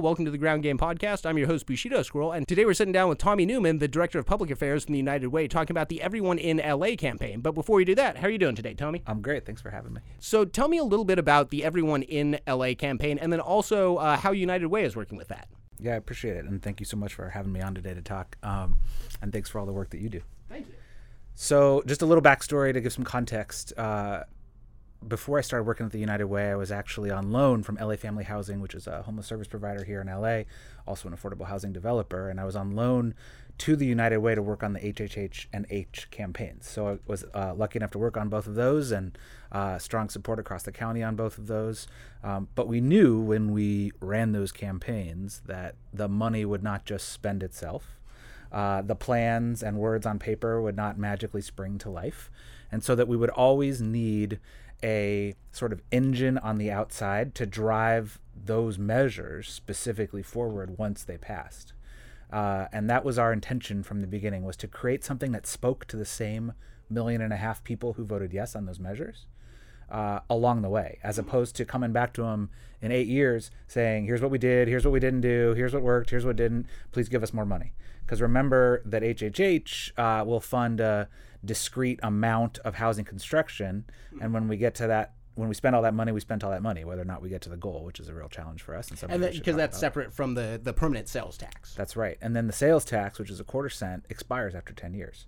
Welcome to the Ground Game Podcast. I'm your host, Bushido Squirrel, and today we're sitting down with Tommy Newman, the Director of Public Affairs from the United Way, talking about the Everyone in LA campaign. But before we do that, how are you doing today, Tommy? I'm great. Thanks for having me. So tell me a little bit about the Everyone in LA campaign, and then also uh, how United Way is working with that. Yeah, I appreciate it, and thank you so much for having me on today to talk. Um, and thanks for all the work that you do. Thank you. So, just a little backstory to give some context. Uh, before I started working at the United Way, I was actually on loan from LA Family Housing, which is a homeless service provider here in LA, also an affordable housing developer. And I was on loan to the United Way to work on the HHH and H campaigns. So I was uh, lucky enough to work on both of those and uh, strong support across the county on both of those. Um, but we knew when we ran those campaigns that the money would not just spend itself. Uh, the plans and words on paper would not magically spring to life. And so that we would always need a sort of engine on the outside to drive those measures specifically forward once they passed. Uh, and that was our intention from the beginning was to create something that spoke to the same million and a half people who voted yes on those measures uh, along the way, as opposed to coming back to them in eight years saying, here's what we did, here's what we didn't do, here's what worked, here's what didn't, please give us more money. Because remember that HHH uh, will fund a discrete amount of housing construction. And when we get to that, when we spend all that money, we spent all that money, whether or not we get to the goal, which is a real challenge for us. And because that's about. separate from the, the permanent sales tax. That's right. And then the sales tax, which is a quarter cent, expires after 10 years.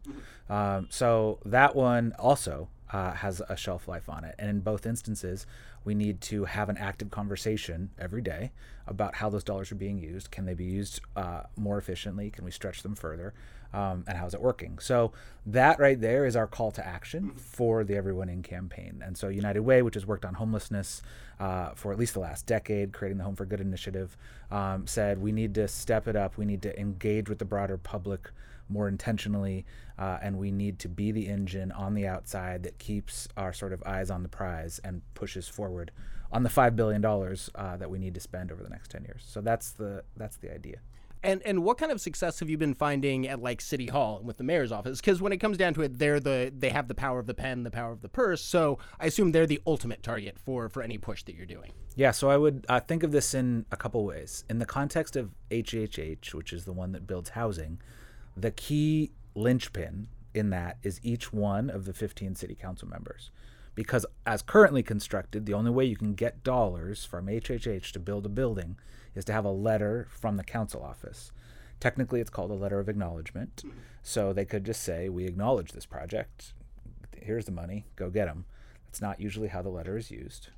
Um, so that one also uh, has a shelf life on it. And in both instances, we need to have an active conversation every day about how those dollars are being used. Can they be used uh, more efficiently? Can we stretch them further? Um, and how's it working? So that right there is our call to action for the Everyone In campaign. And so United Way, which has worked on homelessness uh, for at least the last decade, creating the Home for Good initiative, um, said we need to step it up. We need to engage with the broader public more intentionally, uh, and we need to be the engine on the outside that keeps our sort of eyes on the prize and pushes forward on the five billion dollars uh, that we need to spend over the next ten years. So that's the that's the idea. And and what kind of success have you been finding at like City Hall and with the mayor's office? Because when it comes down to it, they're the they have the power of the pen, the power of the purse. So I assume they're the ultimate target for for any push that you're doing. Yeah. So I would uh, think of this in a couple ways. In the context of HHH, which is the one that builds housing, the key linchpin in that is each one of the 15 city council members. Because as currently constructed, the only way you can get dollars from HHH to build a building is to have a letter from the council office. Technically, it's called a letter of acknowledgement. So they could just say, We acknowledge this project. Here's the money. Go get them. It's not usually how the letter is used.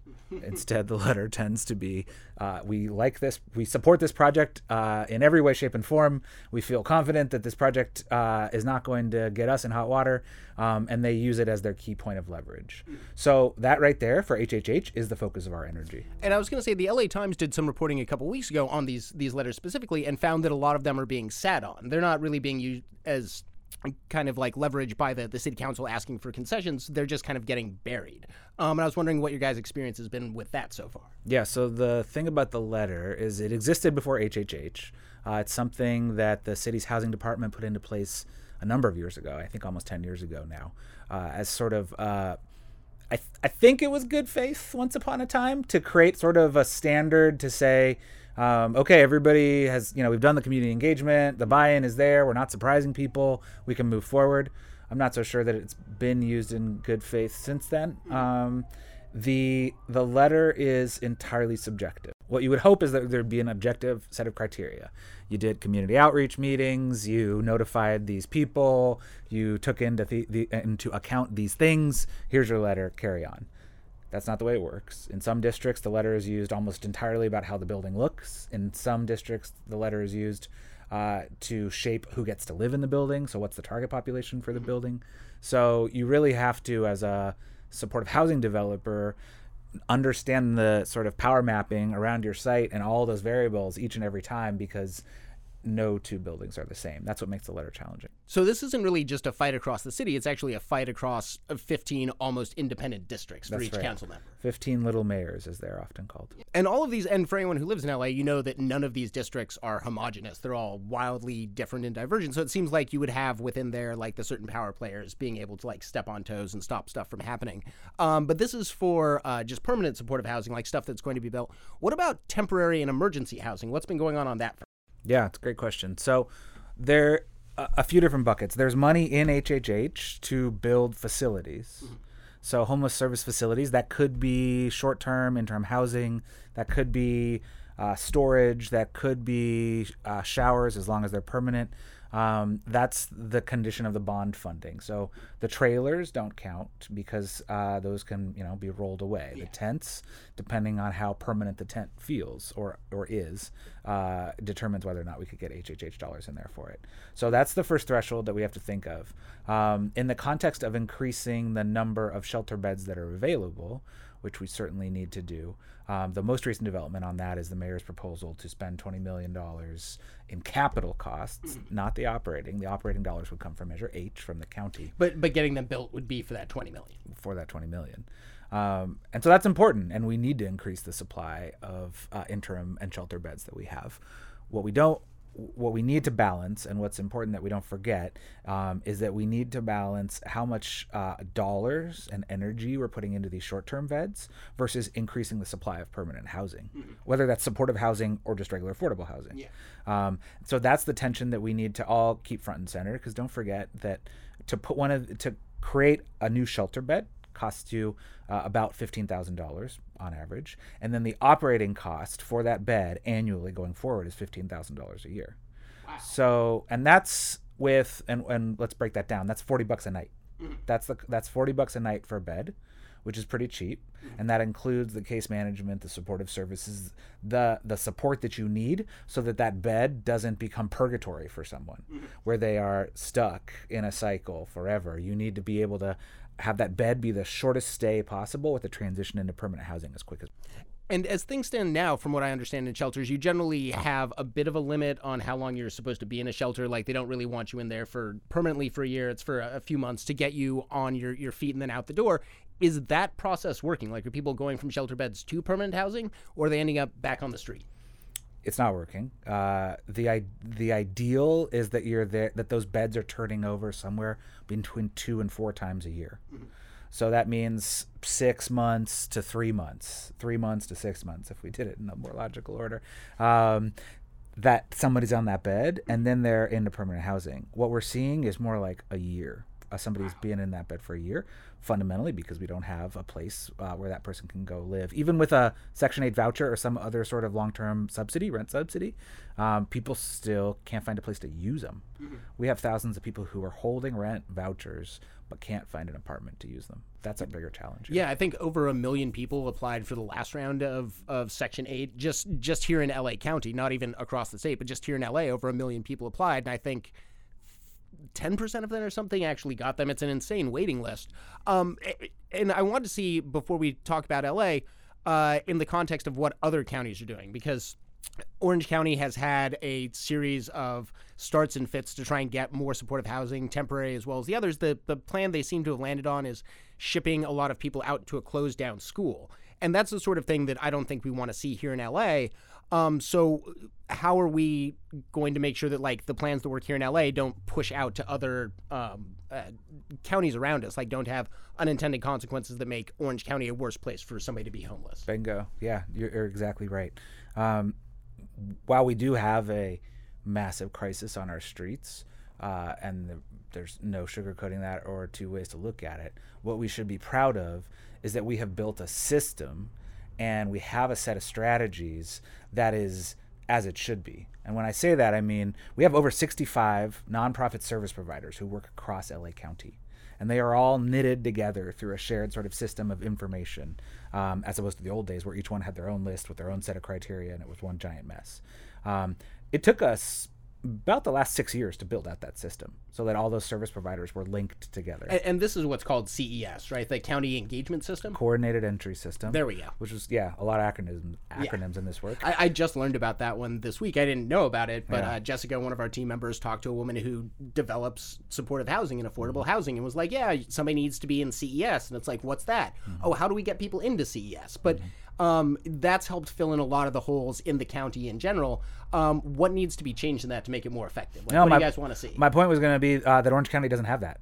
Instead, the letter tends to be uh, we like this, we support this project uh, in every way, shape, and form. We feel confident that this project uh, is not going to get us in hot water, um, and they use it as their key point of leverage. So, that right there for HHH is the focus of our energy. And I was going to say, the LA Times did some reporting a couple weeks ago on these, these letters specifically and found that a lot of them are being sat on. They're not really being used as kind of like leverage by the, the city council asking for concessions. They're just kind of getting buried. Um, and I was wondering what your guys' experience has been with that so far. Yeah, so the thing about the letter is it existed before HHH. Uh, it's something that the city's housing department put into place a number of years ago, I think almost 10 years ago now, uh, as sort of. Uh, I, th- I think it was good faith once upon a time to create sort of a standard to say, um, okay, everybody has, you know, we've done the community engagement, the buy in is there, we're not surprising people, we can move forward. I'm not so sure that it's been used in good faith since then. Um, the the letter is entirely subjective. What you would hope is that there'd be an objective set of criteria. You did community outreach meetings, you notified these people, you took into the, the, into account these things. Here's your letter, carry on. That's not the way it works. In some districts, the letter is used almost entirely about how the building looks. In some districts, the letter is used uh, to shape who gets to live in the building. So, what's the target population for the building? So, you really have to, as a supportive housing developer, understand the sort of power mapping around your site and all those variables each and every time because no two buildings are the same. That's what makes the letter challenging. So this isn't really just a fight across the city. It's actually a fight across uh, 15 almost independent districts for That's each right. council member. 15 little mayors, as they're often called. And all of these, and for anyone who lives in LA, you know that none of these districts are homogenous. They're all wildly different and divergent. So it seems like you would have within there, like the certain power players being able to like step on toes and stop stuff from happening. Um, but this is for uh, just permanent supportive housing, like stuff that's going to be built. What about temporary and emergency housing? What's been going on on that front? Yeah, it's a great question. So there are a few different buckets. There's money in HHH to build facilities. So homeless service facilities that could be short-term, interim housing, that could be uh, storage, that could be uh, showers as long as they're permanent. Um, that's the condition of the bond funding. So the trailers don't count because uh, those can, you know, be rolled away. The tents, depending on how permanent the tent feels or or is, uh, determines whether or not we could get HHH dollars in there for it. So that's the first threshold that we have to think of. Um, in the context of increasing the number of shelter beds that are available, which we certainly need to do. Um, the most recent development on that is the mayor's proposal to spend $20 million in capital costs, not the operating. The operating dollars would come from Measure H from the county But but getting them built would be for that 20 million. for that 20 million. Um, and so that's important, and we need to increase the supply of uh, interim and shelter beds that we have. What we don't, what we need to balance, and what's important that we don't forget, um, is that we need to balance how much uh, dollars and energy we're putting into these short-term beds versus increasing the supply of permanent housing, whether that's supportive housing or just regular affordable housing. Yeah. Um, so that's the tension that we need to all keep front and center because don't forget that to put one of to create a new shelter bed costs you uh, about fifteen thousand dollars on average, and then the operating cost for that bed annually going forward is fifteen thousand dollars a year. So, and that's with and and let's break that down. That's forty bucks a night. Mm-hmm. That's the that's forty bucks a night for a bed, which is pretty cheap, mm-hmm. and that includes the case management, the supportive services, the the support that you need, so that that bed doesn't become purgatory for someone, mm-hmm. where they are stuck in a cycle forever. You need to be able to have that bed be the shortest stay possible with the transition into permanent housing as quick as And as things stand now, from what I understand in shelters, you generally have a bit of a limit on how long you're supposed to be in a shelter. Like they don't really want you in there for permanently for a year. It's for a, few months to get you on your, your feet and then out the door. Is that process working? Like are people going from shelter beds to permanent housing or are they ending up back on the street? It's not working. Uh, the the ideal is that you're there that those beds are turning over somewhere between two and four times a year. So that means six months to three months, three months to six months, if we did it in a more logical order. Um, that somebody's on that bed and then they're into permanent housing. What we're seeing is more like a year. Uh, somebody's been in that bed for a year, fundamentally because we don't have a place uh, where that person can go live. Even with a Section 8 voucher or some other sort of long term subsidy, rent subsidy, um, people still can't find a place to use them. We have thousands of people who are holding rent vouchers but can't find an apartment to use them. That's a bigger challenge. here. Yeah, I think over a million people applied for the last round of, of Section 8 just just here in LA County, not even across the state, but just here in LA over a million people applied and I think 10% of them or something actually got them. It's an insane waiting list. Um, and I want to see before we talk about LA uh, in the context of what other counties are doing because Orange County has had a series of starts and fits to try and get more supportive housing, temporary as well as the others. The the plan they seem to have landed on is shipping a lot of people out to a closed down school. And that's the sort of thing that I don't think we want to see here in LA. Um, so how are we going to make sure that like the plans that work here in LA don't push out to other um, uh, counties around us, like don't have unintended consequences that make Orange County a worse place for somebody to be homeless? Bingo. Yeah, you're, you're exactly right. Um, while we do have a massive crisis on our streets, uh, and the, there's no sugarcoating that or two ways to look at it, what we should be proud of is that we have built a system and we have a set of strategies that is as it should be. And when I say that, I mean we have over 65 nonprofit service providers who work across LA County and they are all knitted together through a shared sort of system of information, um, as opposed to the old days where each one had their own list with their own set of criteria and it was one giant mess. Um, it took us about the last six years to build out that system so that all those service providers were linked together. And, and this is what's called CES, right? The County Engagement System. Coordinated Entry System. There we go. Which was yeah, a lot of acronyms acronyms in this work. I, I, just learned about that one this week. I didn't know about it, but yeah. uh, Jessica, one of our team members, talked to a woman who develops supportive housing and affordable mm-hmm. housing, and was like, "Yeah, somebody needs to be in CES," and it's like, "What's that? Mm-hmm. Oh, how do we get people into CES?" But mm-hmm um, that's helped fill in a lot of the holes in the county in general. Um, what needs to be changed in that to make it more effective? Like, no, what my, do you guys want to see? My point was going to be uh, that Orange County doesn't have that.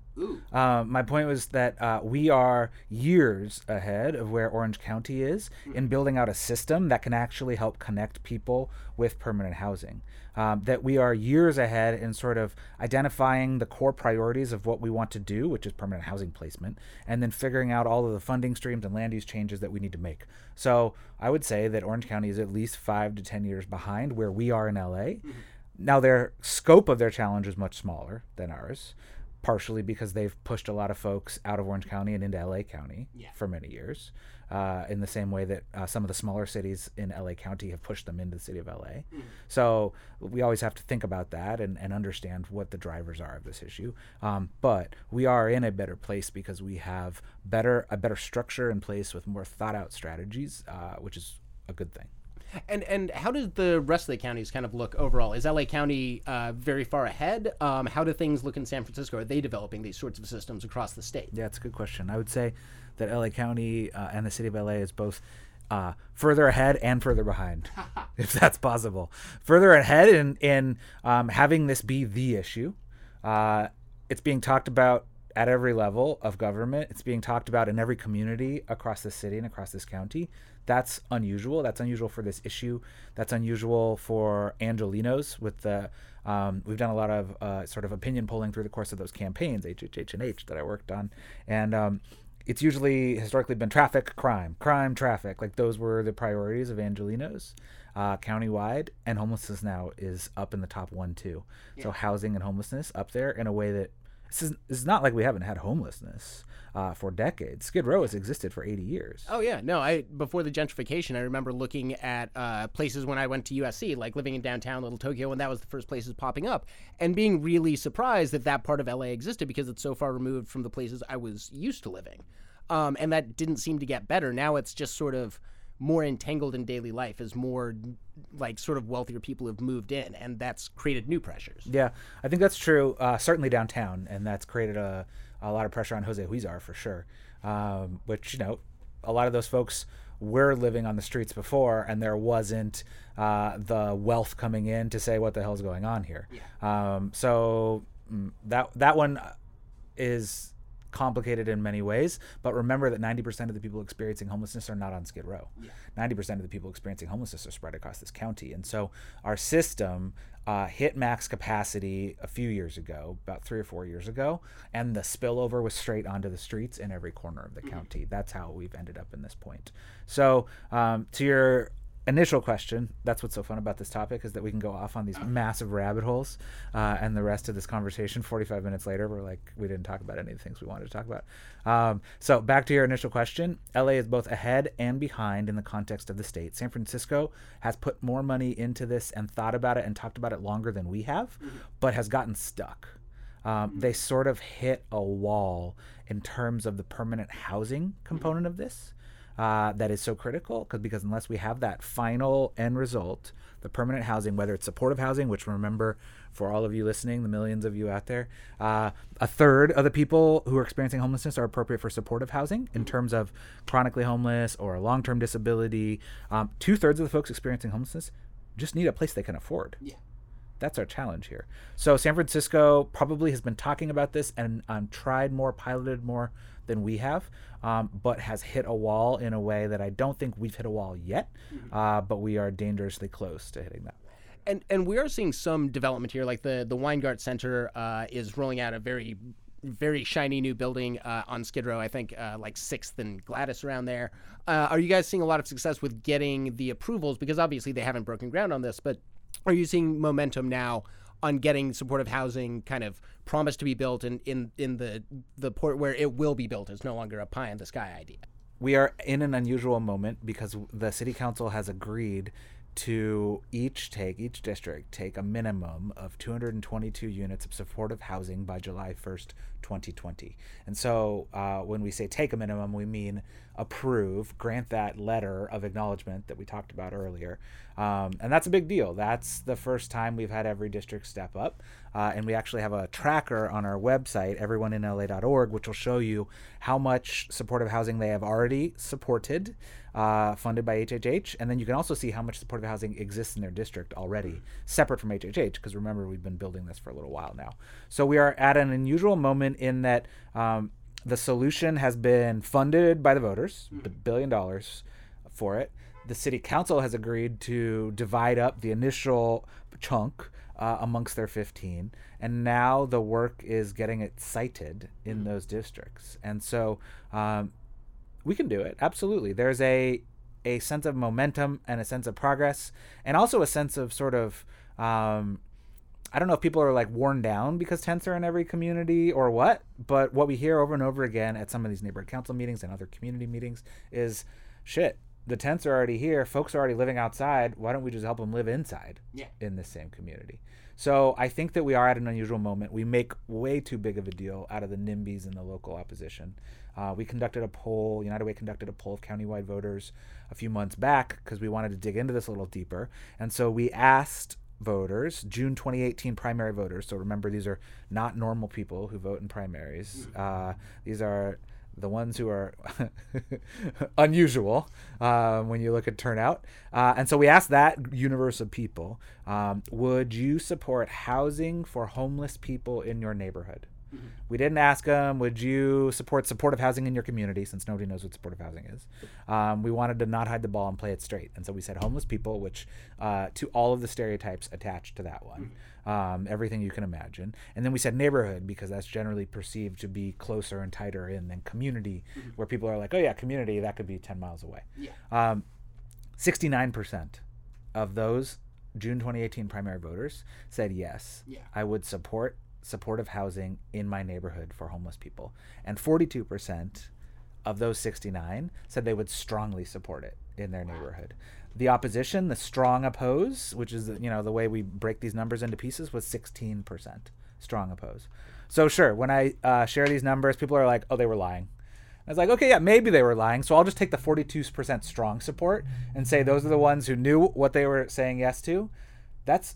Uh, my point was that uh, we are years ahead of where Orange County is mm-hmm. in building out a system that can actually help connect people with permanent housing. Um, that we are years ahead in sort of identifying the core priorities of what we want to do, which is permanent housing placement, and then figuring out all of the funding streams and land use changes that we need to make. So I would say that Orange County is at least five to 10 years behind where we are in LA. Mm-hmm. Now, their scope of their challenge is much smaller than ours partially because they've pushed a lot of folks out of Orange County and into LA County yeah. for many years, uh, in the same way that uh, some of the smaller cities in LA County have pushed them into the city of LA. Mm. So we always have to think about that and, and understand what the drivers are of this issue. Um, but we are in a better place because we have better a better structure in place with more thought out strategies, uh, which is a good thing. And and how does the rest of the counties kind of look overall? Is LA County uh, very far ahead? Um, how do things look in San Francisco? Are they developing these sorts of systems across the state? Yeah, it's a good question. I would say that LA County uh, and the city of LA is both uh, further ahead and further behind, if that's possible. Further ahead in in um, having this be the issue. Uh, it's being talked about at every level of government. It's being talked about in every community across the city and across this county. That's unusual. That's unusual for this issue. That's unusual for Angelenos. with the. Um, we've done a lot of uh, sort of opinion polling through the course of those campaigns, HHH and H, that I worked on, and um, it's usually historically been traffic, crime, crime, traffic. Like those were the priorities of Angelenos uh, countywide, and homelessness now is up in the top one too. Yeah. So housing and homelessness up there in a way that this is, is not like we haven't had homelessness uh, for decades. Skid Row has existed for 80 years. Oh yeah, no. I before the gentrification, I remember looking at uh, places when I went to USC, like living in downtown Little Tokyo, and that was the first places popping up, and being really surprised that that part of LA existed because it's so far removed from the places I was used to living, um, and that didn't seem to get better. Now it's just sort of more entangled in daily life as more like sort of wealthier people have moved in and that's created new pressures. Yeah i think that's true uh, certainly downtown and that's created a, a lot of pressure on jose huizar for sure. Um, which you know a lot of those folks were living on the streets before and there wasn't uh, the wealth coming in to say what the hell's going on here? Yeah. um, so mm, that that one is complicated in many ways. But remember that 90% of the people experiencing homelessness are not on Skid Row. Yeah. 90% of the people experiencing homelessness are spread across this county. And so our system uh, hit max capacity a few years ago, about three or four years ago, and the spillover was straight onto the streets in every corner of the mm-hmm. county. That's how we've ended up in this point. So, um, to your initial question that's what's so fun about this topic is that we can go off on these massive rabbit holes uh, and the rest of this conversation 45 minutes later we're like we didn't talk about any of the things we wanted to talk about. Um, so back to your initial question la is both ahead and behind in the context of the state. San francisco has put more money into this and thought about it and talked about it longer than we have mm-hmm. but has gotten stuck. Um, mm-hmm. they sort of hit a wall in terms of the permanent housing component of this uh, that is so critical because because unless we have that final end result, the permanent housing, whether it's supportive housing, which remember for all of you listening, the millions of you out there, uh, a third of the people who are experiencing homelessness are appropriate for supportive housing in terms of chronically homeless or long term disability. Um, Two thirds of the folks experiencing homelessness just need a place they can afford. Yeah that's our challenge here. So San Francisco probably has been talking about this and um, tried more, piloted more than we have, um, but has hit a wall in a way that I don't think we've hit a wall yet, mm-hmm. uh, but we are dangerously close to hitting that. And and we are seeing some development here, like the the Weingart Center uh, is rolling out a very very shiny new building uh, on Skid Row. I think uh, like Sixth and Gladys around there. Uh, are you guys seeing a lot of success with getting the approvals? Because obviously they haven't broken ground on this, but are you seeing momentum now on getting supportive housing kind of promised to be built in, in, in the the port where it will be built is no longer a pie in the sky idea. We are in an unusual moment because the city council has agreed to each take each district take a minimum of 222 units of supportive housing by July 1st, 2020. And so uh, when we say take a minimum, we mean approve, grant that letter of acknowledgement that we talked about earlier. Um, and that's a big deal. That's the first time we've had every district step up. Uh, and we actually have a tracker on our website, everyoneinla.org, which will show you how much supportive housing they have already supported, uh, funded by HHH. And then you can also see how much supportive housing exists in their district already, separate from HHH, because remember, we've been building this for a little while now. So we are at an unusual moment in that um, the solution has been funded by the voters, a billion dollars for it. The city council has agreed to divide up the initial chunk uh, amongst their 15 and now the work is getting it sited in those districts. And so um, we can do it absolutely. There's a a sense of momentum and a sense of progress and also a sense of sort of um, I don't know if people are like worn down because tents are in every community or what, but what we hear over and over again at some of these neighborhood council meetings and other community meetings is shit, the tents are already here. Folks are already living outside. Why don't we just help them live inside Yeah. in the same community? So I think that we are at an unusual moment. We make way too big of a deal out of the NIMBYs and the local opposition. Uh, we conducted a poll, United Way conducted a poll of countywide voters a few months back because we wanted to dig into this a little deeper. And so we asked voters, June 2018 primary voters. So remember, these are not normal people who vote in primaries. Uh, these are the ones who are unusual um, when you look at turnout. Uh, and so we asked that universe of people um, would you support housing for homeless people in your neighborhood? We didn't ask them, would you support supportive housing in your community, since nobody knows what supportive housing is. Um, we wanted to not hide the ball and play it straight. And so we said homeless people, which uh, to all of the stereotypes attached to that one, um, everything you can imagine. And then we said neighborhood, because that's generally perceived to be closer and tighter in than community, where people are like, oh, yeah, community, that could be 10 miles away. Yeah. Um, 69% of those June 2018 primary voters said yes, Yeah. I would support supportive housing in my neighborhood for homeless people. And 42% of those 69 said they would strongly support it in their neighborhood. The opposition, the strong oppose, which is you know the way we break these numbers into pieces, was 16% strong oppose. So sure, when I uh, share these numbers, people are like, "Oh, they were lying." I was like, okay, yeah, maybe they were lying. So I'll just take the 42% strong support and say those are the ones who knew what they were saying yes to. That's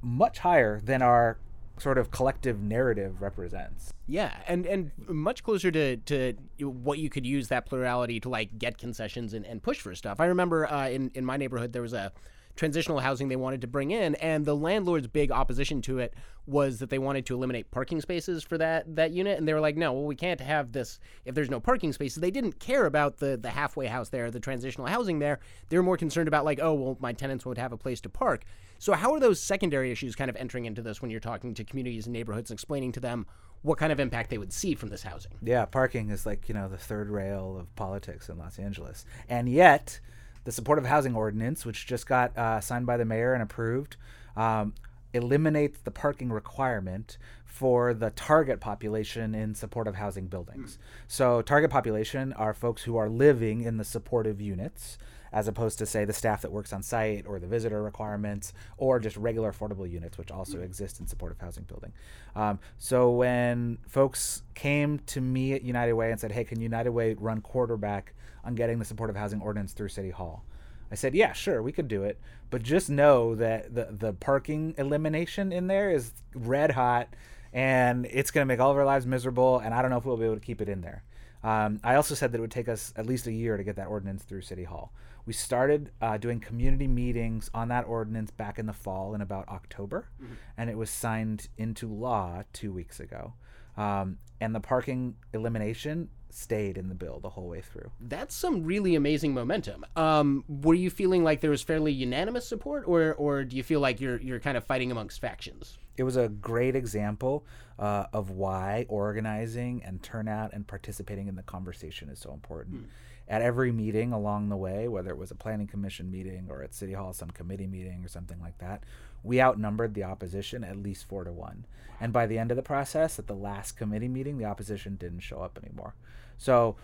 much higher than our sort of collective narrative represents. Yeah, and and much closer to to what you could use that plurality to like get concessions and, and push for stuff. I remember uh, in in my neighborhood there was a transitional housing they wanted to bring in, and the landlord's big opposition to it was that they wanted to eliminate parking spaces for that that unit, and they were like, no, well, we can't have this if there's no parking spaces. They didn't care about the the halfway house there, the transitional housing there. They were more concerned about like, oh, well, my tenants won't have a place to park. So how are those secondary issues kind of entering into this when you're talking to communities and neighborhoods and explaining to them what kind of impact they would see from this housing? Yeah, parking is like, you know, the third rail of politics in Los Angeles. And yet, the supportive housing ordinance, which just got uh, signed by the mayor and approved, um, eliminates the parking requirement for the target population in supportive housing buildings. So, target population are folks who are living in the supportive units, as opposed to, say, the staff that works on site or the visitor requirements or just regular affordable units, which also exist in supportive housing building. Um, so, when folks came to me at United Way and said, hey, can United Way run quarterback on getting the supportive housing ordinance through City Hall? I said, yeah, sure, we could do it, but just know that the the parking elimination in there is red hot, and it's going to make all of our lives miserable. And I don't know if we'll be able to keep it in there. Um, I also said that it would take us at least a year to get that ordinance through City Hall. We started uh, doing community meetings on that ordinance back in the fall in about October, and it was signed into law two weeks ago. Um, and the parking elimination stayed in the bill the whole way through. That's some really amazing momentum. Um, were you feeling like there was fairly unanimous support, or or do you feel like you're you're kind of fighting amongst factions? it was a great example uh, of why organizing and turnout and participating in the conversation is so important. At every meeting along the way, whether it was a planning commission meeting or at City Hall, some committee meeting or something like that, we outnumbered the opposition at least four to one. And by the end of the process, at the last committee meeting, the opposition didn't show up anymore. So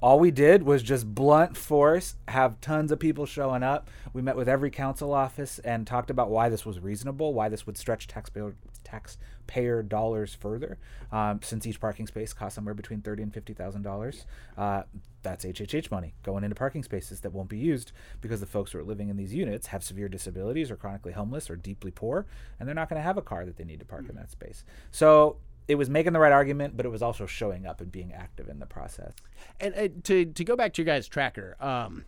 all we did was just blunt force, have tons of people showing up. We met with every council office and talked about why this was reasonable, why this would stretch taxpayer taxpayer dollars further, um, since each parking space costs somewhere between thirty and fifty thousand uh, dollars. That's HHH money going into parking spaces that won't be used because the folks who are living in these units have severe disabilities or chronically homeless or deeply poor, and they're not going to have a car that they need to park in that space. So it was making the right argument, but it was also showing up and being active in the process. And uh, to to go back to your guys' tracker, um,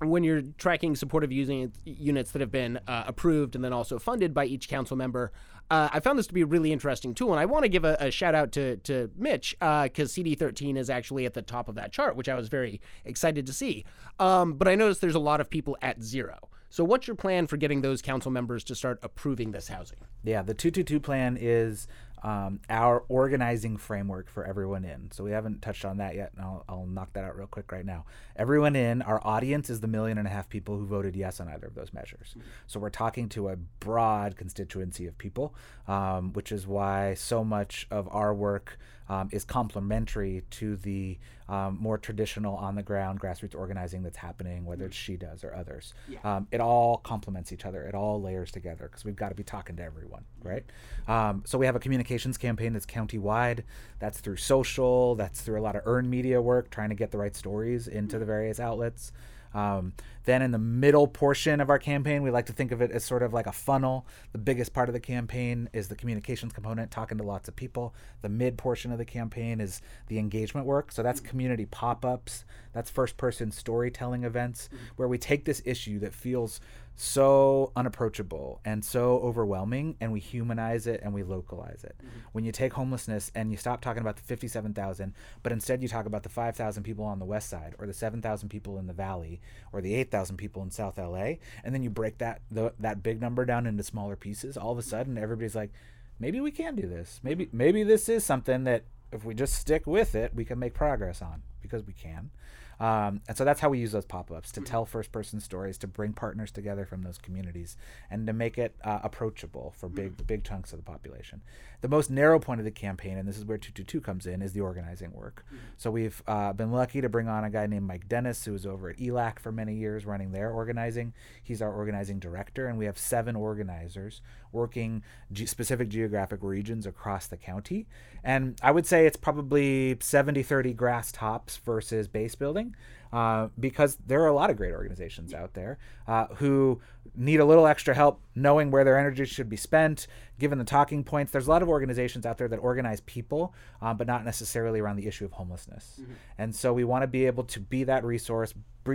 when you're tracking supportive using units that have been uh, approved and then also funded by each council member, uh, I found this to be a really interesting tool, and I want to give a, a, shout out to to Mitch because uh, CD13 is actually at the top of that chart, which I was very excited to see. Um, but I noticed there's a lot of people at zero. So, what's your plan for getting those council members to start approving this housing? Yeah, the 222 plan is um, our organizing framework for everyone in. So we haven't touched on that yet, and I'll, I'll, knock that out real quick right now. Everyone in, our audience is the million and a half people who voted yes on either of those measures. Mm-hmm. So we're talking to a broad constituency of people, um, which is why so much of our work um, is complementary to the um, more traditional on the ground grassroots organizing that's happening, whether mm. it's She Does or others. Yeah. Um, it all complements each other. It all layers together because we've got to be talking to everyone, right? Um, so we have a communications campaign that's county-wide. That's through social. That's through a lot of earned media work, trying to get the right stories into mm. the various outlets. Um, then in the middle portion of our campaign, we like to think of it as sort of like a funnel. The biggest part of the campaign is the communications component, talking to lots of people. The mid portion of the campaign is the engagement work. So that's community pop ups, that's first person storytelling events where we take this issue that feels so unapproachable and so overwhelming and we humanize it and we localize it. Mm-hmm. When you take homelessness and you stop talking about the 57,000 but instead you talk about the 5,000 people on the west side or the 7,000 people in the valley or the 8,000 people in South LA and then you break that the, that big number down into smaller pieces all of a sudden everybody's like maybe we can do this. Maybe maybe this is something that if we just stick with it we can make progress on because we can. Um, and so that's how we use those pop ups to tell first person stories, to bring partners together from those communities, and to make it uh, approachable for big, big chunks of the population. The most narrow point of the campaign, and this is where 222 comes in, is the organizing work. So we've uh, been lucky to bring on a guy named Mike Dennis, who was over at ELAC for many years running their organizing. He's our organizing director, and we have seven organizers working ge- specific geographic regions across the county. And I would say it's probably 70 30 grass tops versus base building. Uh, because there are a lot of great organizations out there uh, who need a little extra help knowing where their energy should be spent, given the talking points. There's a lot of organizations out there that organize people, um, but not necessarily around the issue of homelessness. Mm-hmm. And so we want to be able to be that resource,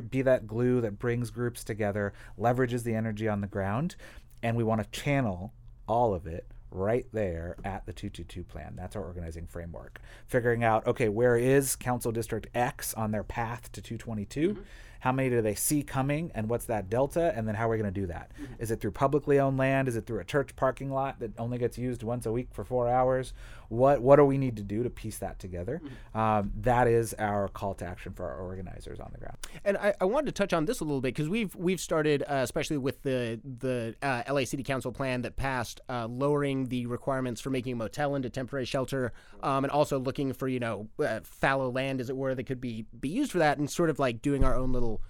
be that glue that brings groups together, leverages the energy on the ground, and we want to channel all of it right there at the 222 plan. That's our organizing framework. Figuring out, okay, where is Council District X on their path to 222? Mm-hmm. How many do they see coming, and what's that delta? And then how are we going to do that? Mm-hmm. Is it through publicly owned land? Is it through a church parking lot that only gets used once a week for four hours? What What do we need to do to piece that together? Mm-hmm. Um, that is our call to action for our organizers on the ground. And I, I wanted to touch on this a little bit because we've we've started, uh, especially with the the uh, LA City Council plan that passed, uh, lowering the requirements for making a motel into temporary shelter, um, and also looking for you know uh, fallow land, as it were, that could be be used for that, and sort of like doing our own little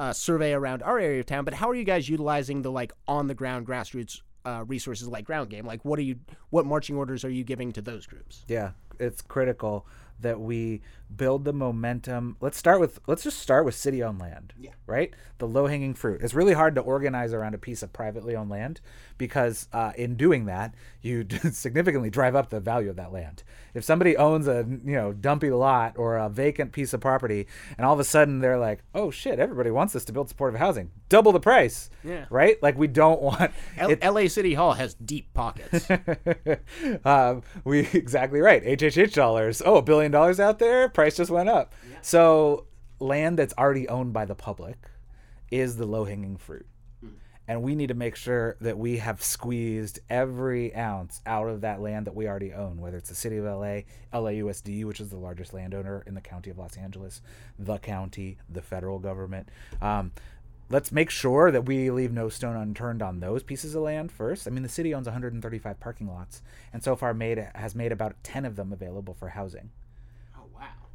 uh, survey around our area of town. But how are you guys utilizing the like on the ground grassroots uh, resources like ground game? Like, what are you, what marching orders are you giving to those groups? Yeah, it's critical that we build the momentum. Let's start with let's just start with city owned land. Yeah. Right? The low hanging fruit. It's really hard to organize around a piece of privately owned land because uh, in doing that, you significantly drive up the value of that land. If somebody owns a you know dumpy lot or a vacant piece of property, and all of a sudden they're like, oh shit, everybody wants this to build supportive housing, double the price. Yeah. Right? Like we don't want. L- it, LA City Hall has deep pockets. um, we exactly right. HHH dollars. Oh, a billion dollars out there. Price just went up. Yeah. So land that's already owned by the public is the low hanging fruit and we need to make sure that we have squeezed every ounce out of that land that we already own, whether it's the city of LA, LAUSD, which is the largest landowner in the county of Los Angeles, the county, the federal government. Um, let's make sure that we leave no stone unturned on those pieces of land first. I mean, the city owns 135 parking lots, and so far made has made about 10 of them available for housing.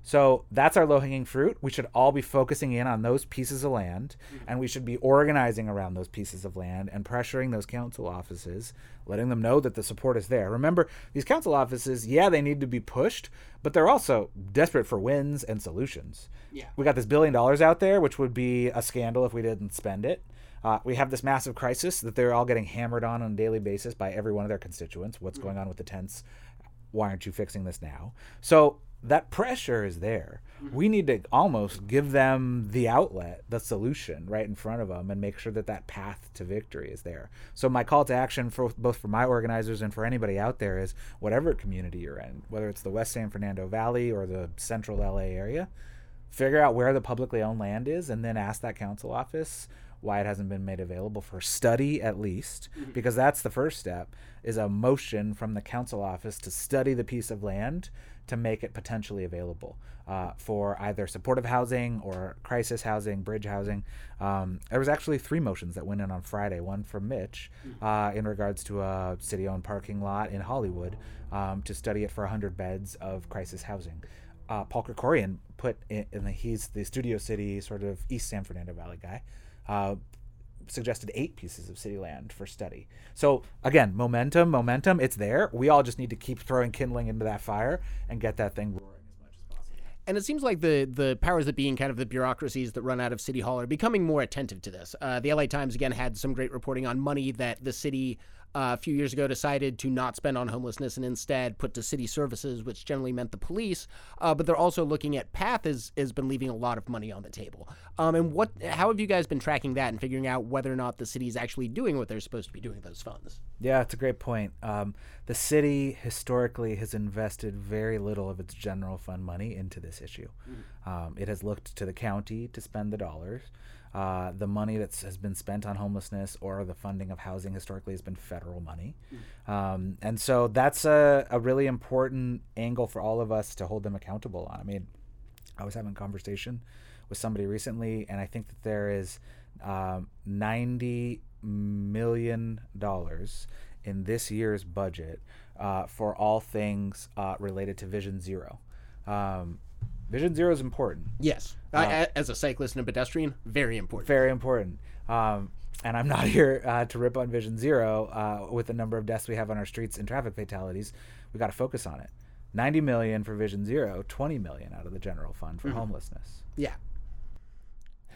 So that's our low hanging fruit. We should all be focusing in on those pieces of land, and we should be organizing around those pieces of land and pressuring those council offices, letting them know that the support is there. Remember, these council offices, yeah, they need to be pushed, but they're also desperate for wins and solutions. Yeah. We got this billion dollars out there, which would be a scandal if we didn't spend it. Uh, we have this massive crisis that they're all getting hammered on on a daily basis by every one of their constituents. What's going on with the tents? Why aren't you fixing this now? So that pressure is there. Mm-hmm. We need to almost give them the outlet, the solution right in front of them, and make sure that that path to victory is there. So my call to action for both for my organizers and for anybody out there is whatever community you're in, whether it's the West San Fernando Valley or the Central LA area, figure out where the publicly owned land is, and then ask that council office why it hasn't been made available for study at least mm-hmm. because that's the first step is a motion from the council office to study the piece of land to make it potentially available uh, for either supportive housing or crisis housing bridge housing. Um, there was actually three motions that went in on friday. One from mitch uh, in regards to a city-owned parking lot in hollywood um, to study it for 100 beds of crisis housing. Uh, Paul Krekorian put in, in the, he's the Studio City sort of East San Fernando Valley guy, uh, suggested eight pieces of city land for study. So again, momentum, momentum, it's there. We all just need to keep throwing kindling into that fire and get that thing roaring as much as possible. And it seems like the the powers that be and kind of the bureaucracies that run out of City Hall are becoming more attentive to this. Uh, the LA Times again had some great reporting on money that the city uh, a few years ago decided to not spend on homelessness and instead put to city services, which generally meant the police. Uh, but they're also looking at PATH has, has been leaving a lot of money on the table. Um, and what how have you guys been tracking that and figuring out whether or not the city is actually doing what they're supposed to be doing with those funds? Yeah, it's a great point. Um, the city historically has invested very little of its general fund money into this issue. Um, it has looked to the county to spend the dollars. Uh, the money that has been spent on homelessness or the funding of housing historically has been federal money. Um, and so that's a, a really important angle for all of us to hold them accountable on. I mean, I was having a conversation with somebody recently, and I think that there is um, ninety million dollars in this year's budget uh, for all things uh, related to Vision Zero. Um, Vision Zero is important, Yes, I, a- as a cyclist and a pedestrian, very important. very important. Um, and I'm not here uh, to rip on Vision Zero uh, with the number of deaths we have on our streets and traffic fatalities. We got to focus on it. 90 million for Vision Zero, 20 million out of the general fund for homelessness. Yeah.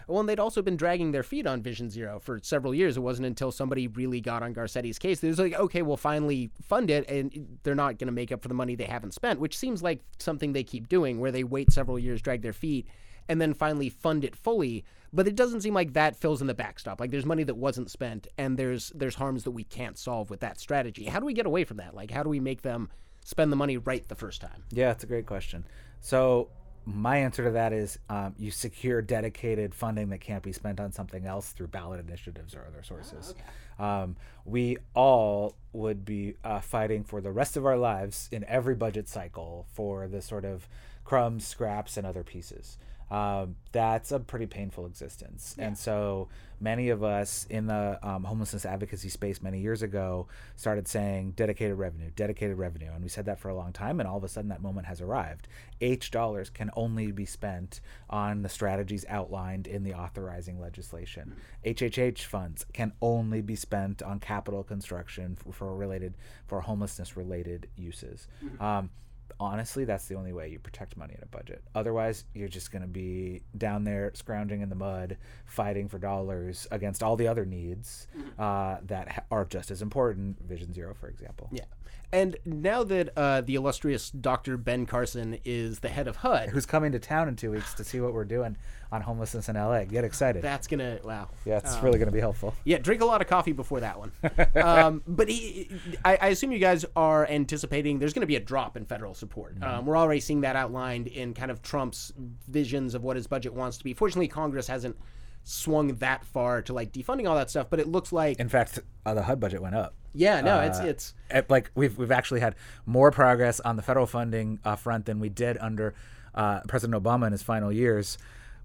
Well, and they'd also been dragging their feet on Vision Zero for several years. It wasn't until somebody really got on Garcetti's case that it was like, okay, we'll finally fund it, and they're not going to make up for the money they haven't spent, which seems like something they keep doing, where they wait several years, drag their feet, and then finally fund it fully. But it doesn't seem like that fills in the backstop. Like there's money that wasn't spent, and there's there's harms that we can't solve with that strategy. How do we get away from that? Like, how do we make them spend the money right the first time? Yeah, it's a great question. So my answer to that is um, you secure dedicated funding that can't be spent on something else through ballot initiatives or other sources. Um, we all would be uh, fighting for the rest of our lives in every budget cycle for the sort of crumbs, scraps, and other pieces. Um, that's a pretty painful existence. And so many of us in the um, homelessness advocacy space many years ago started saying dedicated revenue, dedicated revenue. And we said that for a long time. And all of a sudden, that moment has arrived. H dollars can only be spent on the strategies outlined in the authorizing legislation. HHH funds can only be spent on capital construction for, for related, for homelessness related uses. Um, honestly, that's the only way you protect money in a budget. Otherwise, you're just going to be down there scrounging in the mud, fighting for dollars against all the other needs uh, that ha- are just as important. Vision Zero, for example. Yeah. And now that uh, the illustrious Dr. Ben Carson is the head of HUD, Who's coming to town in two weeks to see what we're doing on homelessness in LA? Get excited. that's gonna wow. yeah, it's really going to be helpful. Yeah, drink a lot of coffee before that one. um, but he, I, I assume you guys are anticipating there's going to be a drop in federal support. Um, we're already seeing that outlined in kind of Trump's visions of what his budget wants to be. Fortunately, Congress hasn't swung that far to like defunding all that stuff, but it looks like In fact, uh, the HUD budget went up. Yeah, no, it's uh, it's Uh, like we've we've actually had more progress on the federal funding uh, front than we did under uh, President Obama in his final years.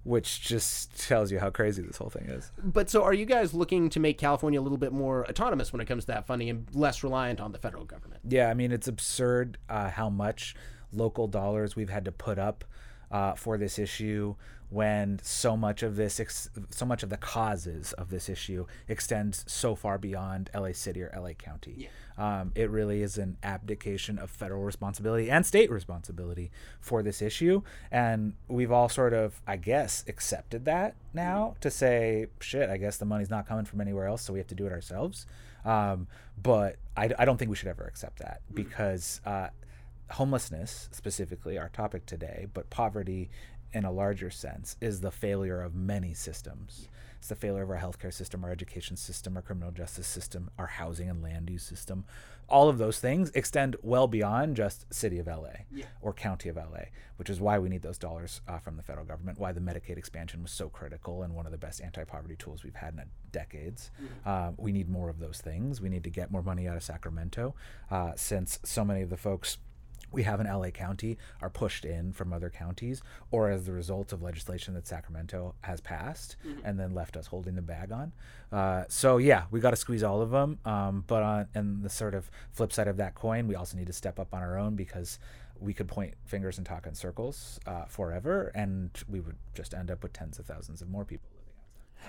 which just tells you how crazy this whole thing is. But so, are you guys looking to make California a little bit more autonomous when it comes to that funding and less reliant on the federal government? Yeah, I mean it's absurd uh, how much local dollars we've had to put up uh, for this issue when so much of this ex- so much of the causes of this issue extends so far beyond LA City or LA County. Yeah. Um, it really is an abdication of federal responsibility and state responsibility for this issue, and we've all sort of, I guess, accepted that now to say, shit, I guess the money's not coming from anywhere else, so we have to do it ourselves. Um, but I, I don't think we should ever accept that because uh, homelessness, specifically our topic today, but poverty in a larger sense, is the failure of many systems. It's the failure of our healthcare system, our education system, our criminal justice system, our housing and land use system. All of those things extend well beyond just city of LA Yeah. or county of LA, which is why we need those dollars uh, from the federal government, why the Medicaid expansion was so critical and one of the best anti poverty tools we've had in decades. Um, we need more of those things. We need to get more money out of Sacramento uh, since so many of the folks we have in LA County are pushed in from other counties or as the result of legislation that Sacramento has passed and then left us holding the bag on. Uh, so yeah, we got to squeeze all of them. Um, but on and the sort of flip side of that coin, we also need to step up on our own because we could point fingers and talk in circles uh, forever, and we would just end up with tens of thousands of more people.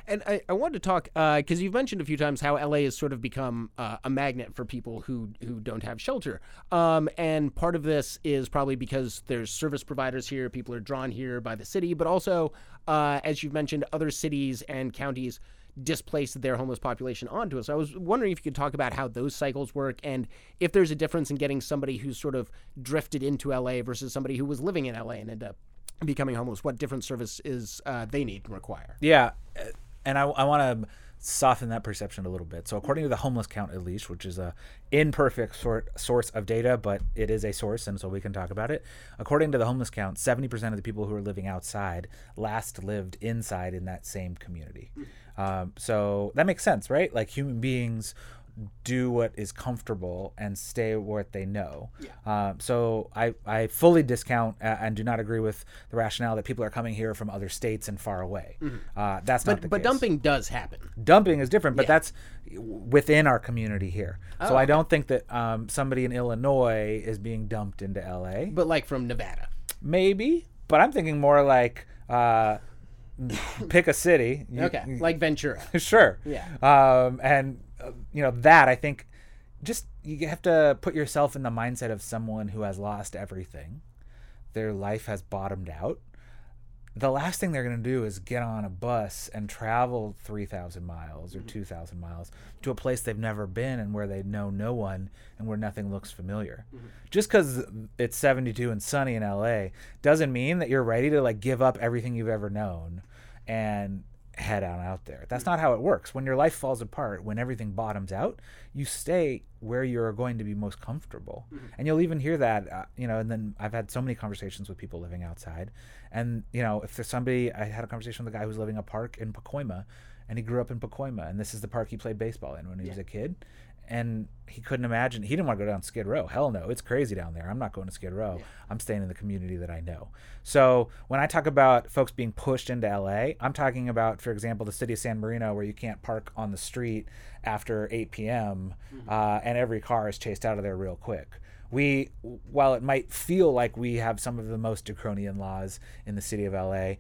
And I, I wanted to talk because you've mentioned a few times how LA has sort of become uh, a magnet for people who who don't have shelter. Um, and part of this is probably because there's service providers here, people are drawn here by the city, but also, uh, as you've mentioned, other cities and counties displace their homeless population onto us. I was wondering if you could talk about how those cycles work and if there's a difference in getting somebody who's sort of drifted into LA versus somebody who was living in LA and ended up becoming homeless. What different service is uh, they need and require? Yeah, uh, and I, I want to soften that perception a little bit. So, according to the homeless count, at least, which is a imperfect sort source of data, but it is a source, and so we can talk about it. According to the homeless count, seventy percent of the people who are living outside last lived inside in that same community. Um, so that makes sense, right? Like human beings do what is comfortable and stay what they know. Yeah. Um, so I, I fully discount uh, and do not agree with the rationale that people are coming here from other states and far away. Uh, that's not the But but case. dumping does happen. dumping is different, but Yeah. that's within our community here. so Oh, I don't think that um, somebody in Illinois is being dumped into LA. But like from Nevada. Maybe, but I'm thinking more like uh, pick a city. You- Okay. Like Ventura. sure. Yeah. Um, and uh, you know that I think just you have to put yourself in the mindset of someone who has lost everything. Their life has bottomed out. The last thing they're going to do is get on a bus and travel 3,000 miles or mm-hmm. 2,000 miles to a place they've never been and where they know no one and where nothing looks familiar. Mm-hmm. Just because it's 72 and sunny in LA doesn't mean that you're ready to like give up everything you've ever known and head on out there. That's not how it works. When your life falls apart, when everything bottoms out, you stay where you're going to be most comfortable. And you'll even hear that, uh, you know, and then I've had so many conversations with people living outside. And, you know, if there's somebody, I had a conversation with a guy who's living a park in Pacoima and he grew up in Pacoima and this is the park he played baseball in when he was a kid. And he couldn't imagine, he didn't want to go down Skid Row. Hell no, it's crazy down there. I'm not going to Skid Row. I'm staying in the community that I know. So when I talk about folks being pushed into LA, I'm talking about, for example, the city of San Marino, where you can't park on the street after 8 p.m. Uh, and every car is chased out of there real quick. We, while it might feel like we have some of the most draconian laws in the city of LA,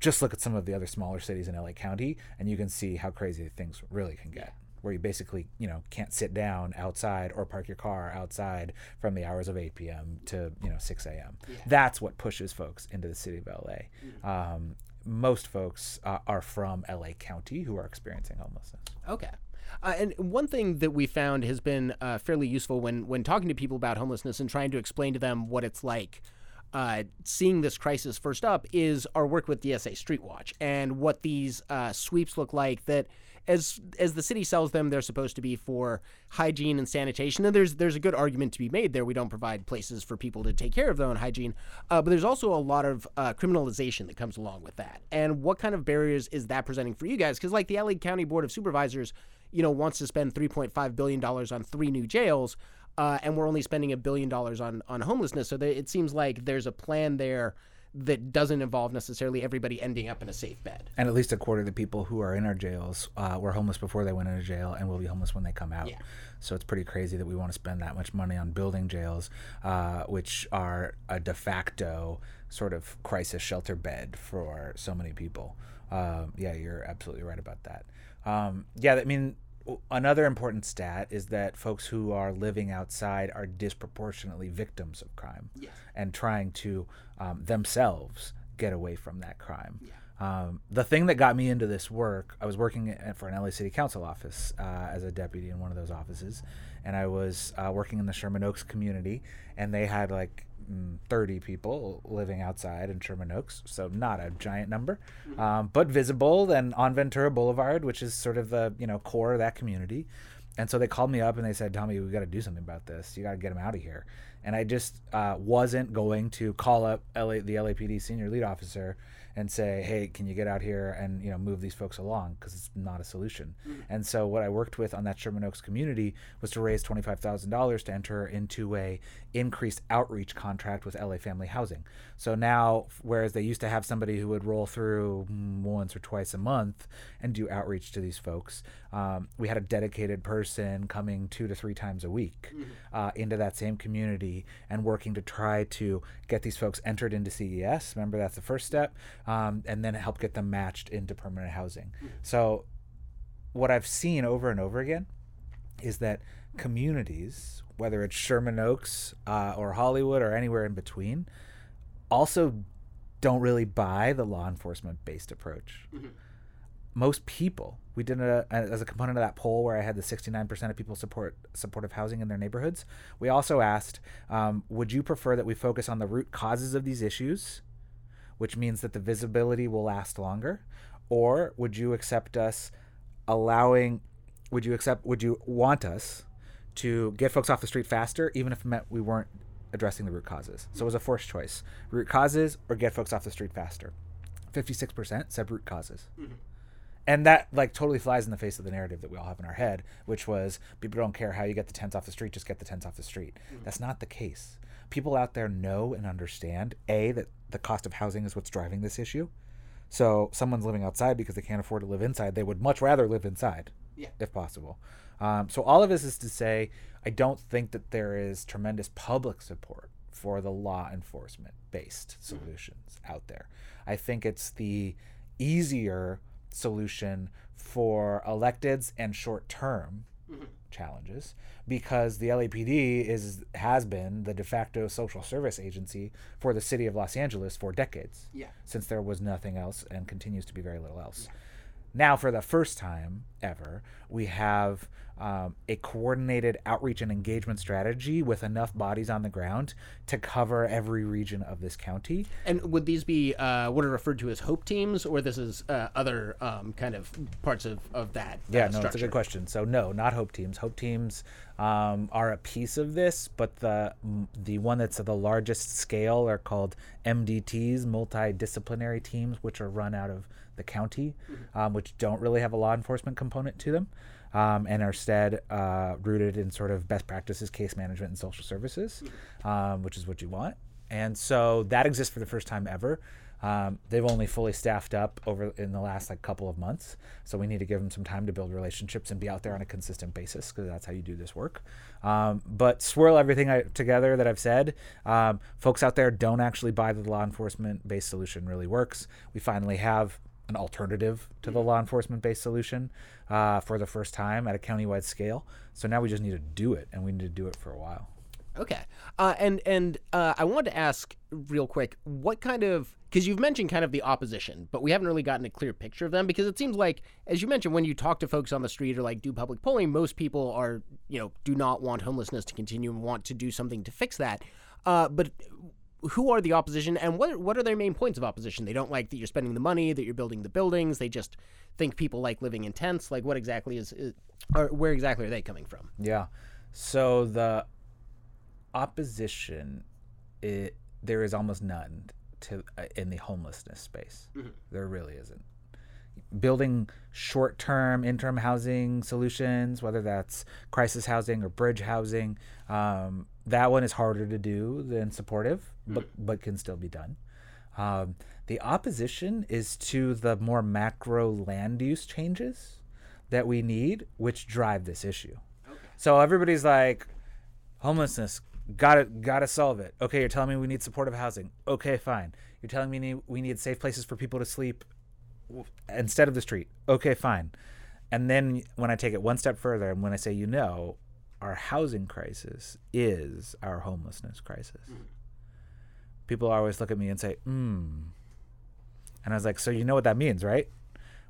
just look at some of the other smaller cities in LA County, and you can see how crazy things really can get. Where you basically, you know, can't sit down outside or park your car outside from the hours of 8 p.m. to you know 6 a.m. That's what pushes folks into the city of LA. Um, most folks uh, are from LA County who are experiencing homelessness. Okay. Uh, and one thing that we found has been uh, fairly useful when when talking to people about homelessness and trying to explain to them what it's like uh, seeing this crisis first up is our work with DSA Streetwatch and what these uh, sweeps look like. That as as the city sells them, they're supposed to be for hygiene and sanitation. And there's there's a good argument to be made there. We don't provide places for people to take care of their own hygiene, uh, but there's also a lot of uh, criminalization that comes along with that. And what kind of barriers is that presenting for you guys? Because like the LA County Board of Supervisors, you know, wants to spend 3.5 billion dollars on three new jails. Uh, and we're only spending a billion dollars on on homelessness. So it seems like there's a plan there that doesn't involve necessarily everybody ending up in a safe bed. And at least a quarter of the people who are in our jails uh, were homeless before they went into jail and will be homeless when they come out. Yeah. So it's pretty crazy that we want to spend that much money on building jails, uh, which are a de facto sort of crisis shelter bed for so many people. Um, yeah, you're absolutely right about that. Um, yeah, I mean, another important stat is that folks who are living outside are disproportionately victims of crime Yes. and trying to um, themselves get away from that crime. Um, the thing that got me into this work, I was working at, for an LA City Council office uh, as a deputy in one of those offices, and I was uh, working in the Sherman Oaks community, and they had like mm, 30 people living outside in Sherman Oaks, so not a giant number, um, but visible and on Ventura Boulevard, which is sort of the you know core of that community. And so they called me up and they said, Tommy, we got to do something about this. You got to get him out of here. And I just uh, wasn't going to call up LA, the LAPD senior lead officer and say, hey, can you get out here and you know move these folks along because it's not a solution. And so what I worked with on that Sherman Oaks community was to raise twenty five thousand dollars to enter into a increased outreach contract with LA Family Housing. So now, whereas they used to have somebody who would roll through mm, once or twice a month and do outreach to these folks, um, we had a dedicated person coming two to three times a week uh, into that same community and working to try to get these folks entered into CES. Remember, that's the first step, um, and then help get them matched into permanent housing. So, what I've seen over and over again is that communities, whether it's Sherman Oaks uh, or Hollywood or anywhere in between, also don't really buy the law enforcement based approach. Most people, we did a, as a component of that poll where I had the 69% of people support supportive housing in their neighborhoods. We also asked, um, would you prefer that we focus on the root causes of these issues, which means that the visibility will last longer, or would you accept us allowing would you accept would you want us to get folks off the street faster even if it meant we weren't addressing the root causes. So it was a forced choice. Root causes or get folks off the street faster. 56% said root causes. Mm-hmm. And that like totally flies in the face of the narrative that we all have in our head which was people don't care how you get the tents off the street just get the tents off the street. Mm-hmm. That's not the case. People out there know and understand a that the cost of housing is what's driving this issue. So someone's living outside because they can't afford to live inside. They would much rather live inside, Yeah. if possible. Um, so all of this is to say, I don't think that there is tremendous public support for the law enforcement based solutions out there. I think it's the easier solution for electeds and short term challenges because the LAPD is has been the de facto social service agency for the city of Los Angeles for decades Yeah. since there was nothing else and continues to be very little else. Now, for the first time ever, we have um, a coordinated outreach and engagement strategy with enough bodies on the ground to cover every region of this county. And would these be uh, what are referred to as hope teams, or this is uh, other um, kind of parts of, of that? Yeah, uh, no, it's a good question. So no, not hope teams. Hope teams um, are a piece of this, but the the one that's at the largest scale are called MDTs, multidisciplinary teams, which are run out of the county, um, which don't really have a law enforcement component to them, um, and are instead uh, rooted in sort of best practices, case management, and social services, um, which is what you want. And so that exists for the first time ever. Um, they've only fully staffed up over in the last like couple of months, so we need to give them some time to build relationships and be out there on a consistent basis because that's how you do this work. Um, but swirl everything I, together that I've said. Um, folks out there don't actually buy the law enforcement based solution really works. We finally have an alternative to the law enforcement based solution uh, for the first time at a countywide scale. So now we just need to do it, and we need to do it for a while. Okay. Uh, and and uh, I wanted to ask real quick, what kind of because you've mentioned kind of the opposition, but we haven't really gotten a clear picture of them because it seems like, as you mentioned, when you talk to folks on the street or like do public polling, most people are you know do not want homelessness to continue and want to do something to fix that. Uh, but who are the opposition and what what are their main points of opposition? They don't like that you're spending the money, that you're building the buildings. They just think people like living in tents. Like what exactly is, is or where exactly are they coming from? Yeah. So the opposition, it, there is almost none to uh, in the homelessness space. There really isn't. Building short-term, interim housing solutions, whether that's crisis housing or bridge housing, um, that one is harder to do than supportive, but but can still be done. Um, the opposition is to the more macro land use changes that we need, which drive this issue. So everybody's like, homelessness, gotta gotta solve it. Okay, you're telling me we need supportive housing. Okay, fine. You're telling me we need safe places for people to sleep instead of the street. Okay, fine. And then when I take it one step further, and when I say, you know, our housing crisis is our homelessness crisis. People always look at me and say, hmm. And I was like, so you know what that means, right?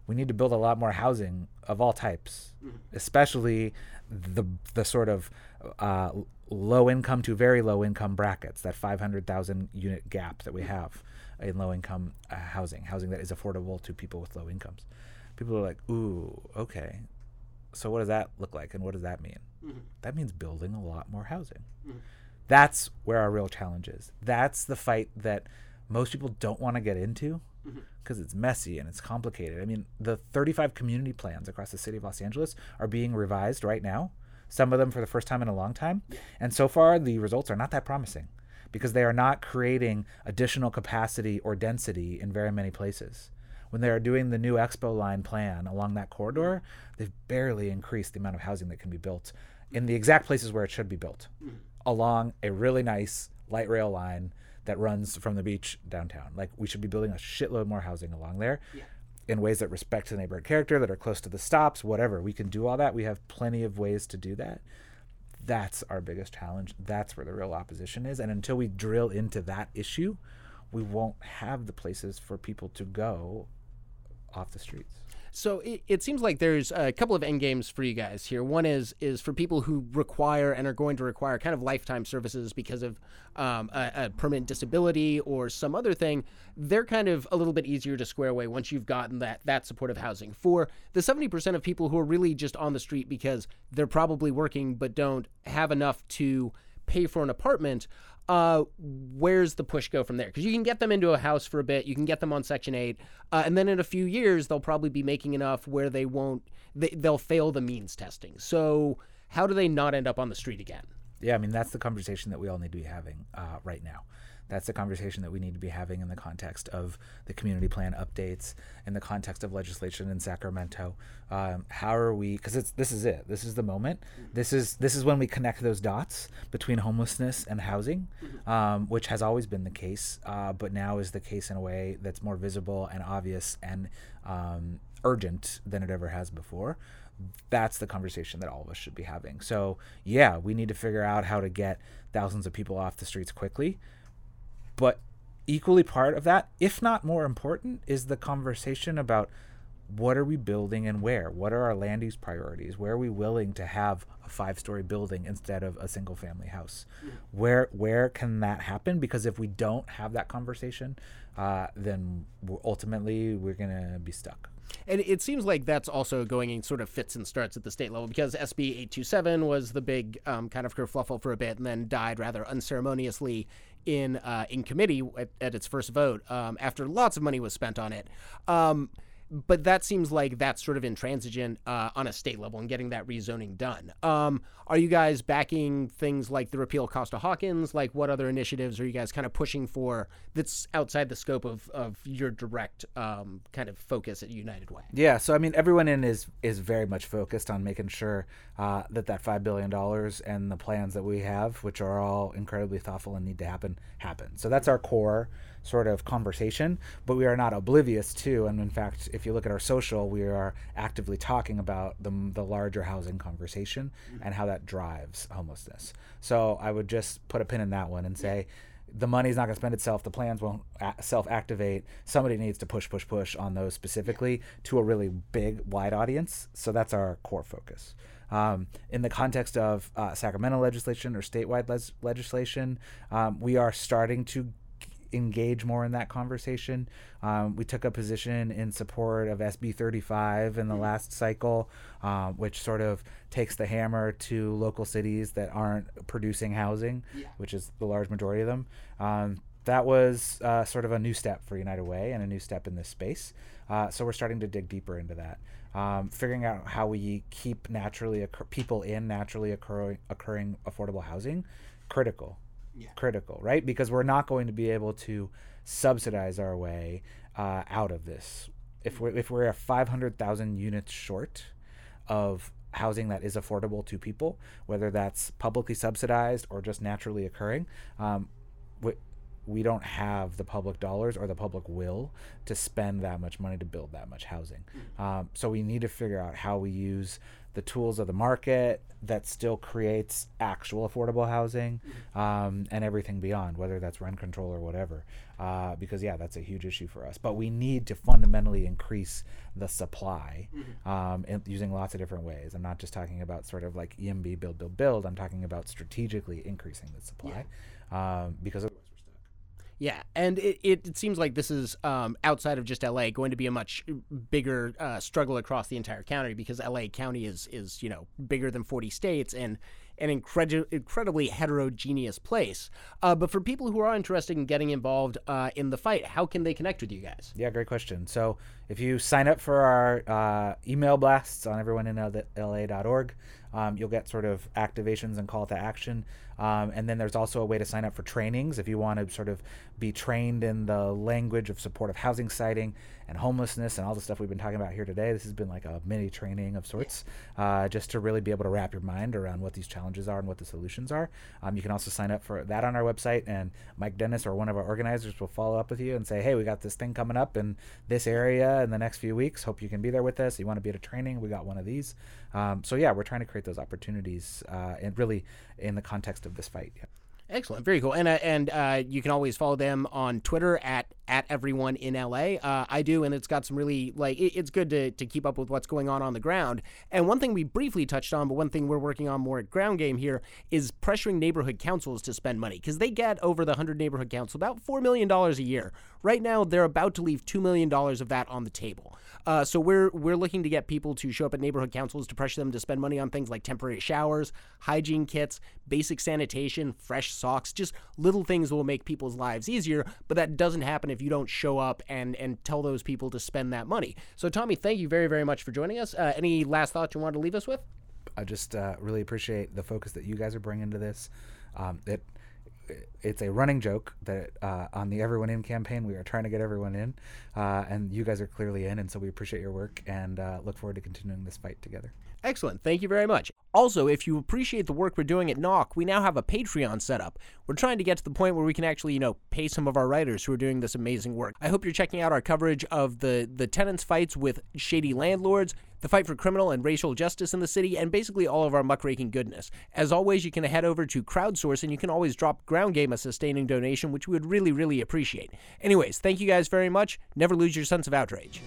We need to build a lot more housing of all types, especially the the sort of uh, low income to very low income brackets, that 500,000 unit gap that we have in low income uh, housing, housing that is affordable to people with low incomes. People are like, ooh, okay. So what does that look like and what does that mean? Mm-hmm. That means building a lot more housing. Mm-hmm. That's where our real challenge is. That's the fight that most people don't want to get into mm-hmm. because it's messy and it's complicated. I mean, the 35 community plans across the city of Los Angeles are being revised right now, some of them for the first time in a long time. And so far, the results are not that promising because they are not creating additional capacity or density in very many places. When they are doing the new Expo line plan along that corridor, they've barely increased the amount of housing that can be built in the exact places where it should be built along a really nice light rail line that runs from the beach downtown. Like we should be building a shitload more housing along there in ways that respect the neighborhood character, that are close to the stops, whatever. We can do all that. We have plenty of ways to do that. That's our biggest challenge. That's where the real opposition is. And until we drill into that issue, we won't have the places for people to go off the streets. So it, it seems like there's a couple of end games for you guys here. One is is for people who require and are going to require kind of lifetime services because of um, a, a permanent disability or some other thing. They're kind of a little bit easier to square away once you've gotten that that supportive housing. For the seventy percent of people who are really just on the street because they're probably working but don't have enough to pay for an apartment uh, where's the push go from there? Because you can get them into a house for a bit, you can get them on Section Eight, uh, and then in a few years they'll probably be making enough where they won't, they, they'll fail the means testing. So how do they not end up on the street again? Yeah, I mean that's the conversation that we all need to be having uh, right now. That's the conversation that we need to be having in the context of the community plan updates, in the context of legislation in Sacramento. Um, how are we? Because it's this is it. This is the moment. This is this is when we connect those dots between homelessness and housing, um, which has always been the case, uh, but now is the case in a way that's more visible and obvious and um, urgent than it ever has before that's the conversation that all of us should be having. So, yeah, we need to figure out how to get thousands of people off the streets quickly. But equally part of that, if not more important, is the conversation about what are we building and where? What are our land use priorities? Where are we willing to have a five-story building instead of a single-family house? Where where can that happen? Because if we don't have that conversation, uh, then we're ultimately we're gonna be stuck. And it seems like that's also going in sort of fits and starts at the state level because SB 827 was the big um, kind of kerfluffle for a bit and then died rather unceremoniously in uh, in committee at, at, its first vote um, after lots of money was spent on it. Um, but that seems like that's sort of intransigent uh, on a state level and getting that rezoning done. Um, are you guys backing things like the repeal of Costa Hawkins? Like, what other initiatives are you guys kind of pushing for that's outside the scope of, of your direct um, kind of focus at United Way? Yeah, so I mean, everyone in is is very much focused on making sure uh, that that five billion dollars and the plans that we have, which are all incredibly thoughtful and need to happen, happen. So that's our core sort of conversation, but we are not oblivious to, and in fact, if you look at our social, we are actively talking about the, the larger housing conversation mm-hmm. and how that drives homelessness. So I would just put a pin in that one and say, the money's not going to spend itself. The plans won't self activate. Somebody needs to push, push, push on those specifically to a really big, wide audience. So that's our core focus. Um, in the context of uh, Sacramento legislation or statewide les- legislation, um, we are starting to engage more in that conversation. Um, we took a position in support of SB 35 in the mm-hmm. last cycle, um, which sort of takes the hammer to local cities that aren't producing housing, yeah. which is the large majority of them. Um, that was uh, sort of a new step for United Way and a new step in this space. Uh, so we're starting to dig deeper into that, um, figuring out how we keep naturally occur- people in naturally occurring, occurring affordable housing, critical critical, right? Because we're not going to be able to subsidize our way uh, out of this. If we're if we're 500,000 units short of housing that is affordable to people, whether that's publicly subsidized or just naturally occurring, um, we, don't have the public dollars or the public will to spend that much money to build that much housing. Um, so we need to figure out how we use the tools of the market that still creates actual affordable housing um, and everything beyond, whether that's rent control or whatever. Uh, because yeah, that's a huge issue for us. But we need to fundamentally increase the supply um, in, using lots of different ways. I'm not just talking about sort of like EMB build, build, build. I'm talking about strategically increasing the supply um, because otherwise we're stuck. Yeah, and it, it, it seems like this is um, outside of just LA going to be a much bigger uh, struggle across the entire county because LA County is is you know bigger than forty states and an incredi- incredibly heterogeneous place. Uh, but for people who are interested in getting involved uh, in the fight, how can they connect with you guys? Yeah, great question. So if you sign up for our uh, email blasts on everyoneinla.org, um, you'll get sort of activations and call to action. Um, and then there's also a way to sign up for trainings if you want to sort of be trained in the language of supportive housing siting and homelessness and all the stuff we've been talking about here today. This has been like a mini training of sorts, uh, just to really be able to wrap your mind around what these challenges are and what the solutions are. Um, you can also sign up for that on our website, and Mike Dennis or one of our organizers will follow up with you and say, "Hey, we got this thing coming up in this area in the next few weeks. Hope you can be there with us. You want to be at a training? We got one of these." Um, so yeah, we're trying to create those opportunities, uh, and really in the context of this fight. Yeah. Excellent, very cool, and uh, and uh, you can always follow them on Twitter at at everyone in LA. Uh, I do, and it's got some really like it, it's good to, to keep up with what's going on on the ground. And one thing we briefly touched on, but one thing we're working on more at Ground Game here is pressuring neighborhood councils to spend money because they get over the hundred neighborhood council about four million dollars a year. Right now, they're about to leave two million dollars of that on the table. Uh, so we're we're looking to get people to show up at neighborhood councils to pressure them to spend money on things like temporary showers, hygiene kits, basic sanitation, fresh socks, just little things that will make people's lives easier. But that doesn't happen if you don't show up and and tell those people to spend that money. So Tommy, thank you very very much for joining us. Uh, any last thoughts you want to leave us with? I just uh, really appreciate the focus that you guys are bringing to this. Um, it it's a running joke that uh, on the Everyone In campaign we are trying to get everyone in, uh, and you guys are clearly in, and so we appreciate your work and uh, look forward to continuing this fight together. Excellent. Thank you very much. Also, if you appreciate the work we're doing at Knock, we now have a Patreon set up. We're trying to get to the point where we can actually, you know, pay some of our writers who are doing this amazing work. I hope you're checking out our coverage of the the tenants fights with shady landlords, the fight for criminal and racial justice in the city, and basically all of our muckraking goodness. As always, you can head over to Crowdsource and you can always drop Ground Game a sustaining donation, which we would really, really appreciate. Anyways, thank you guys very much. Never lose your sense of outrage.